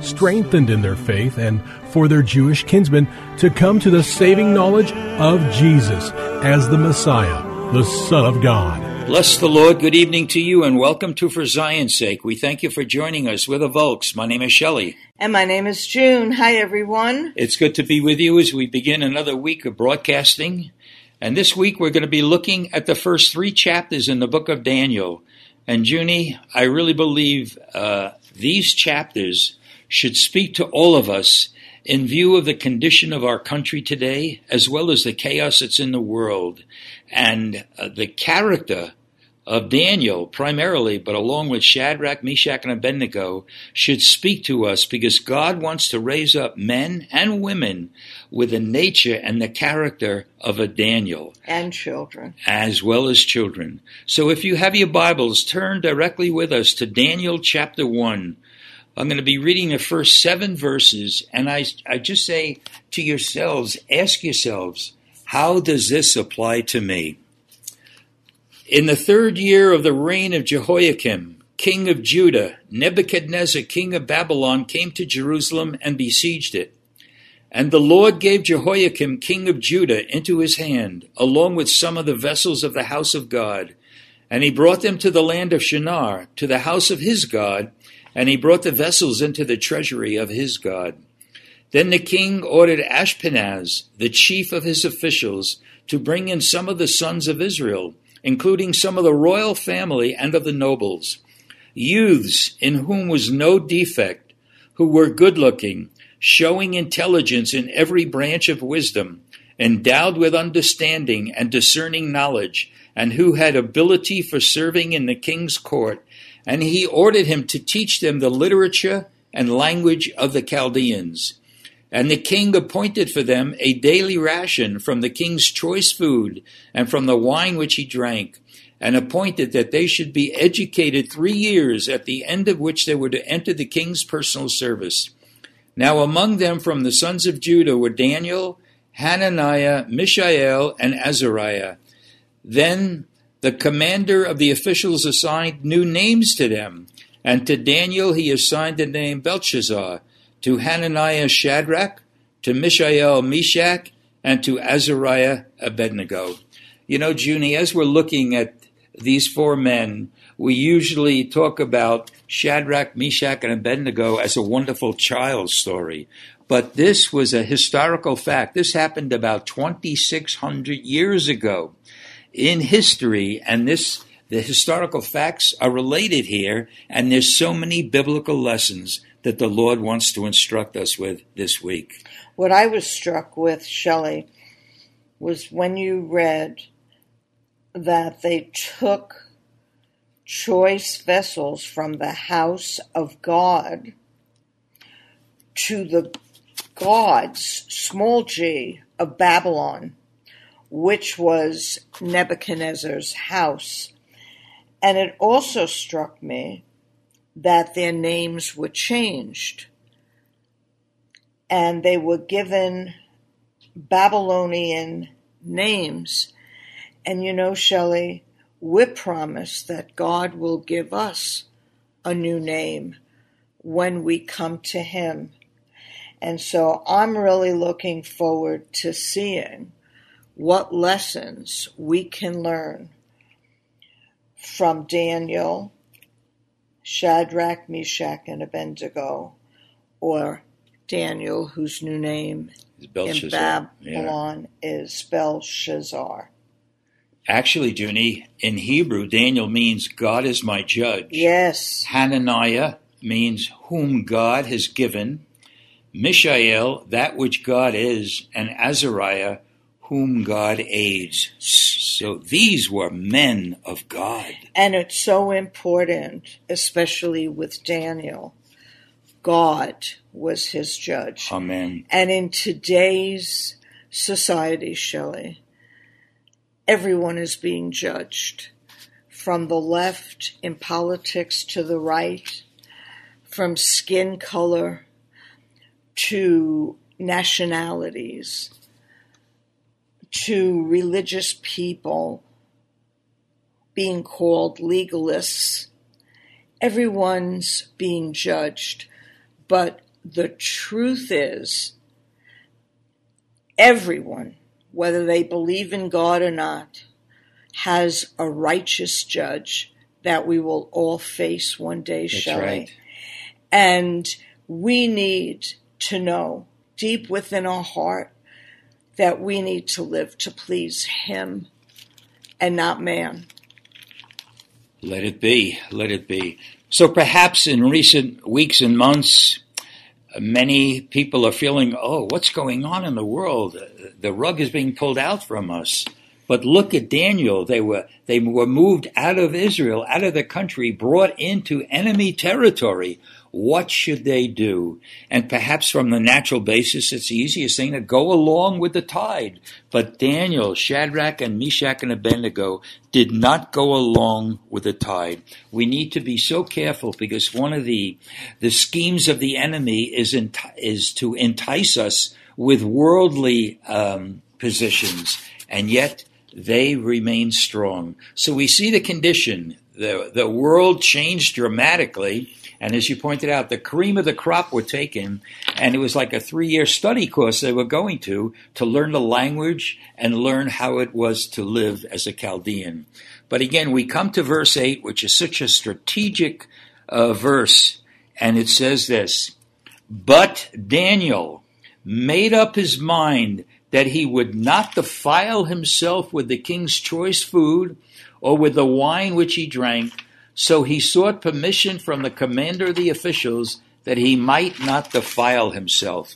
strengthened in their faith and for their Jewish kinsmen to come to the saving knowledge of Jesus as the Messiah, the Son of God. Bless the Lord. Good evening to you and welcome to For Zion's Sake. We thank you for joining us. We're the Volks. My name is Shelley. And my name is June. Hi, everyone. It's good to be with you as we begin another week of broadcasting. And this week we're going to be looking at the first three chapters in the book of Daniel. And Junie, I really believe uh, these chapters should speak to all of us in view of the condition of our country today, as well as the chaos that's in the world, and uh, the character of Daniel primarily, but along with Shadrach, Meshach, and Abednego, should speak to us because God wants to raise up men and women with the nature and the character of a Daniel. And children. As well as children. So if you have your Bibles, turn directly with us to Daniel chapter 1. I'm going to be reading the first seven verses, and I, I just say to yourselves, ask yourselves, how does this apply to me? In the third year of the reign of Jehoiakim, king of Judah, Nebuchadnezzar, king of Babylon, came to Jerusalem and besieged it. And the Lord gave Jehoiakim, king of Judah, into his hand, along with some of the vessels of the house of God. And he brought them to the land of Shinar, to the house of his God, and he brought the vessels into the treasury of his God. Then the king ordered Ashpenaz, the chief of his officials, to bring in some of the sons of Israel, including some of the royal family and of the nobles, youths in whom was no defect, who were good looking, showing intelligence in every branch of wisdom, endowed with understanding and discerning knowledge, and who had ability for serving in the king's court. And he ordered him to teach them the literature and language of the Chaldeans. And the king appointed for them a daily ration from the king's choice food and from the wine which he drank, and appointed that they should be educated three years, at the end of which they were to enter the king's personal service. Now among them from the sons of Judah were Daniel, Hananiah, Mishael, and Azariah. Then the commander of the officials assigned new names to them, and to Daniel he assigned the name Belshazzar to Hananiah Shadrach, to Mishael Meshach, and to Azariah Abednego. You know, Junie, as we're looking at these four men, we usually talk about Shadrach, Meshach, and Abednego as a wonderful child story. But this was a historical fact. This happened about 2,600 years ago in history, and this the historical facts are related here, and there's so many biblical lessons that the Lord wants to instruct us with this week. What I was struck with, Shelley, was when you read that they took choice vessels from the house of God to the gods, small g, of Babylon, which was Nebuchadnezzar's house. And it also struck me that their names were changed and they were given Babylonian names. And you know, Shelley, we're promised that God will give us a new name when we come to Him. And so I'm really looking forward to seeing what lessons we can learn from Daniel Shadrach, Meshach, and Abednego, or Daniel, whose new name in Belshazzar. Yeah. Babylon is Belshazzar. Actually, Junie, in Hebrew, Daniel means God is my judge. Yes. Hananiah means whom God has given. Mishael, that which God is, and Azariah, whom God aids. So these were men of God. And it's so important, especially with Daniel. God was his judge. Amen. And in today's society, Shelley, everyone is being judged. From the left in politics to the right, from skin color to nationalities to religious people being called legalists. Everyone's being judged. But the truth is, everyone, whether they believe in God or not, has a righteous judge that we will all face one day, That's right. And we need to know deep within our heart that we need to live to please Him and not man. Let it be. Let it be. So perhaps in recent weeks and months, uh, many people are feeling, oh, what's going on in the world? Uh, the rug is being pulled out from us. But look at Daniel. They were, they were moved out of Israel, out of the country, brought into enemy territory. What should they do? And perhaps from the natural basis, it's the easiest thing to go along with the tide. But Daniel, Shadrach, and Meshach and Abednego did not go along with the tide. We need to be so careful because one of the the schemes of the enemy is enti- is to entice us with worldly um, positions, and yet they remain strong. So we see the condition. The, the world changed dramatically. And as you pointed out, the cream of the crop were taken, and it was like a three year study course they were going to to learn the language and learn how it was to live as a Chaldean. But again, we come to verse 8, which is such a strategic uh, verse, and it says this But Daniel made up his mind that he would not defile himself with the king's choice food or with the wine which he drank. So he sought permission from the commander of the officials that he might not defile himself.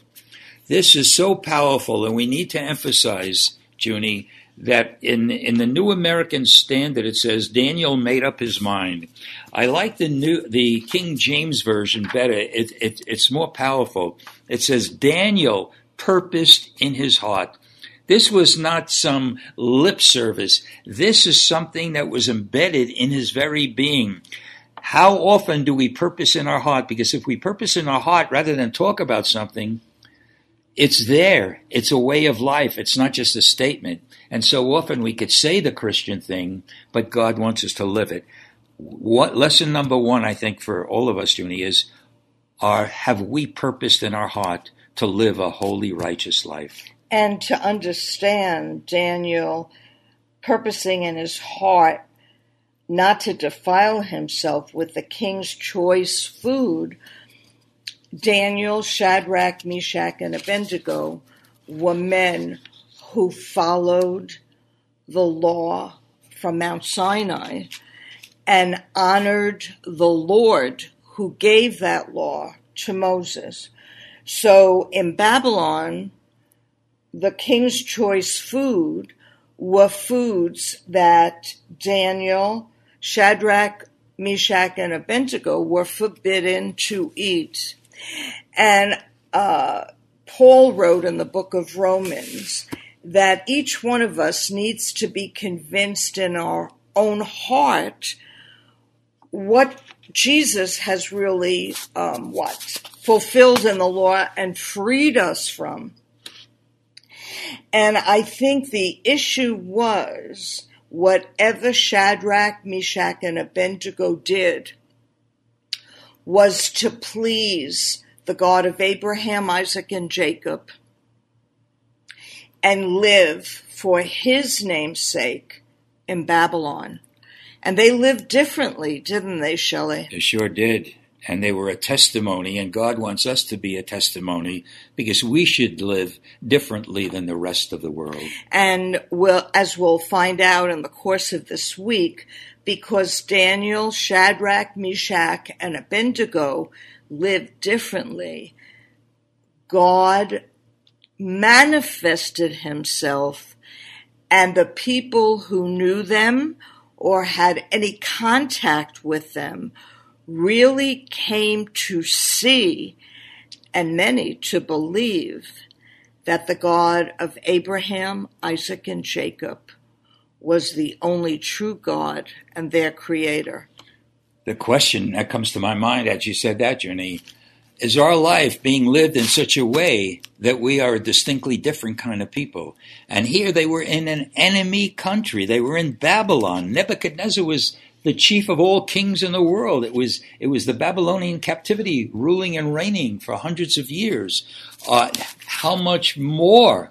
This is so powerful, and we need to emphasize, Junie, that in in the New American Standard it says Daniel made up his mind. I like the new the King James version better. It, it, it's more powerful. It says Daniel purposed in his heart. This was not some lip service. This is something that was embedded in his very being. How often do we purpose in our heart? Because if we purpose in our heart rather than talk about something, it's there. It's a way of life. It's not just a statement. And so often we could say the Christian thing, but God wants us to live it. What lesson number one, I think, for all of us, Junie, is are have we purposed in our heart to live a holy, righteous life? And to understand Daniel purposing in his heart not to defile himself with the king's choice food, Daniel, Shadrach, Meshach, and Abednego were men who followed the law from Mount Sinai and honored the Lord who gave that law to Moses. So in Babylon, the king's choice food were foods that Daniel, Shadrach, Meshach, and Abednego were forbidden to eat. And uh, Paul wrote in the book of Romans that each one of us needs to be convinced in our own heart what Jesus has really um, what fulfilled in the law and freed us from. And I think the issue was whatever Shadrach, Meshach, and Abednego did was to please the God of Abraham, Isaac, and Jacob and live for his name's sake in Babylon. And they lived differently, didn't they, Shelley? They sure did. And they were a testimony, and God wants us to be a testimony because we should live differently than the rest of the world. And we'll, as we'll find out in the course of this week, because Daniel, Shadrach, Meshach, and Abednego lived differently, God manifested himself, and the people who knew them or had any contact with them really came to see and many to believe that the God of Abraham, Isaac, and Jacob was the only true God and their creator. The question that comes to my mind as you said that, Jenny, is our life being lived in such a way that we are a distinctly different kind of people? And here they were in an enemy country. They were in Babylon. Nebuchadnezzar was the chief of all kings in the world. It was it was the Babylonian captivity ruling and reigning for hundreds of years. Uh, how much more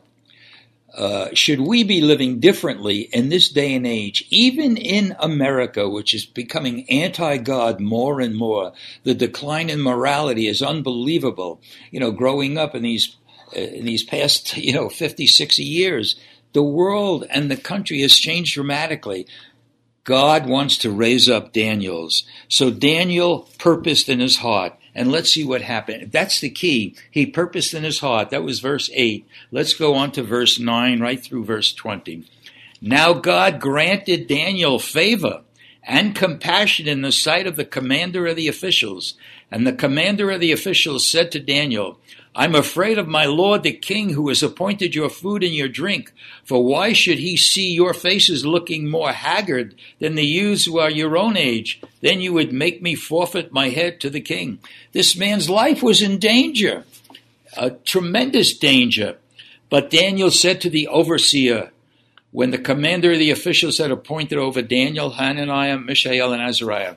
uh, should we be living differently in this day and age, even in America, which is becoming anti God more and more? The decline in morality is unbelievable. You know, growing up in these uh, in these past you know 50, 60 years, the world and the country has changed dramatically. God wants to raise up Daniels. So Daniel purposed in his heart. And let's see what happened. That's the key. He purposed in his heart. That was verse 8. Let's go on to verse 9, right through verse 20. Now God granted Daniel favor and compassion in the sight of the commander of the officials. And the commander of the officials said to Daniel, I'm afraid of my lord the king who has appointed your food and your drink. For why should he see your faces looking more haggard than the youths who are your own age? Then you would make me forfeit my head to the king. This man's life was in danger, a tremendous danger. But Daniel said to the overseer, when the commander of the officials had appointed over Daniel, Hananiah, Mishael, and Azariah,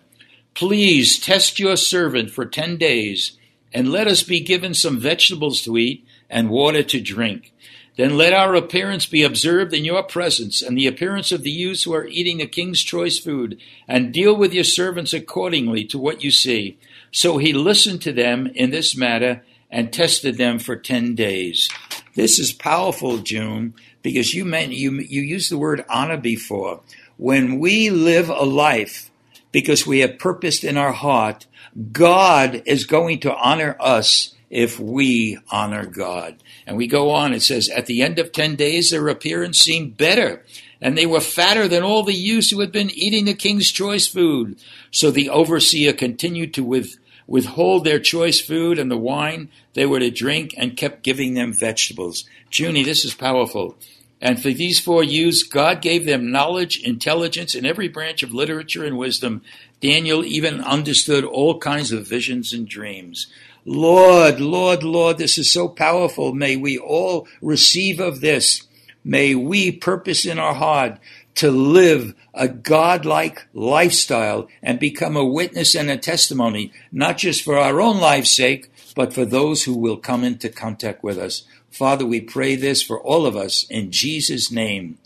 please test your servant for ten days and let us be given some vegetables to eat and water to drink. Then let our appearance be observed in your presence, and the appearance of the youths who are eating the king's choice food, and deal with your servants accordingly to what you see. So he listened to them in this matter and tested them for ten days. This is powerful, June, because you meant you you used the word honor before. When we live a life because we have purposed in our heart God is going to honor us if we honor God. And we go on, it says, At the end of 10 days, their appearance seemed better, and they were fatter than all the youths who had been eating the king's choice food. So the overseer continued to with, withhold their choice food and the wine they were to drink and kept giving them vegetables. Junie, this is powerful. And for these four youths, God gave them knowledge, intelligence in every branch of literature and wisdom, Daniel even understood all kinds of visions and dreams. Lord, Lord, Lord, this is so powerful. May we all receive of this. May we purpose in our heart to live a godlike lifestyle and become a witness and a testimony, not just for our own life's sake, but for those who will come into contact with us. Father, we pray this for all of us in Jesus' name.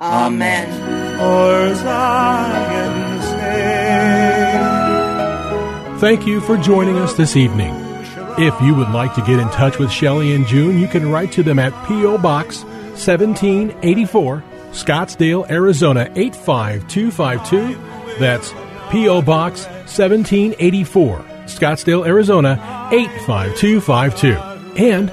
Amen. Thank you for joining us this evening. If you would like to get in touch with Shelley and June, you can write to them at P.O. Box 1784, Scottsdale, Arizona 85252. That's P.O. Box 1784, Scottsdale, Arizona 85252. And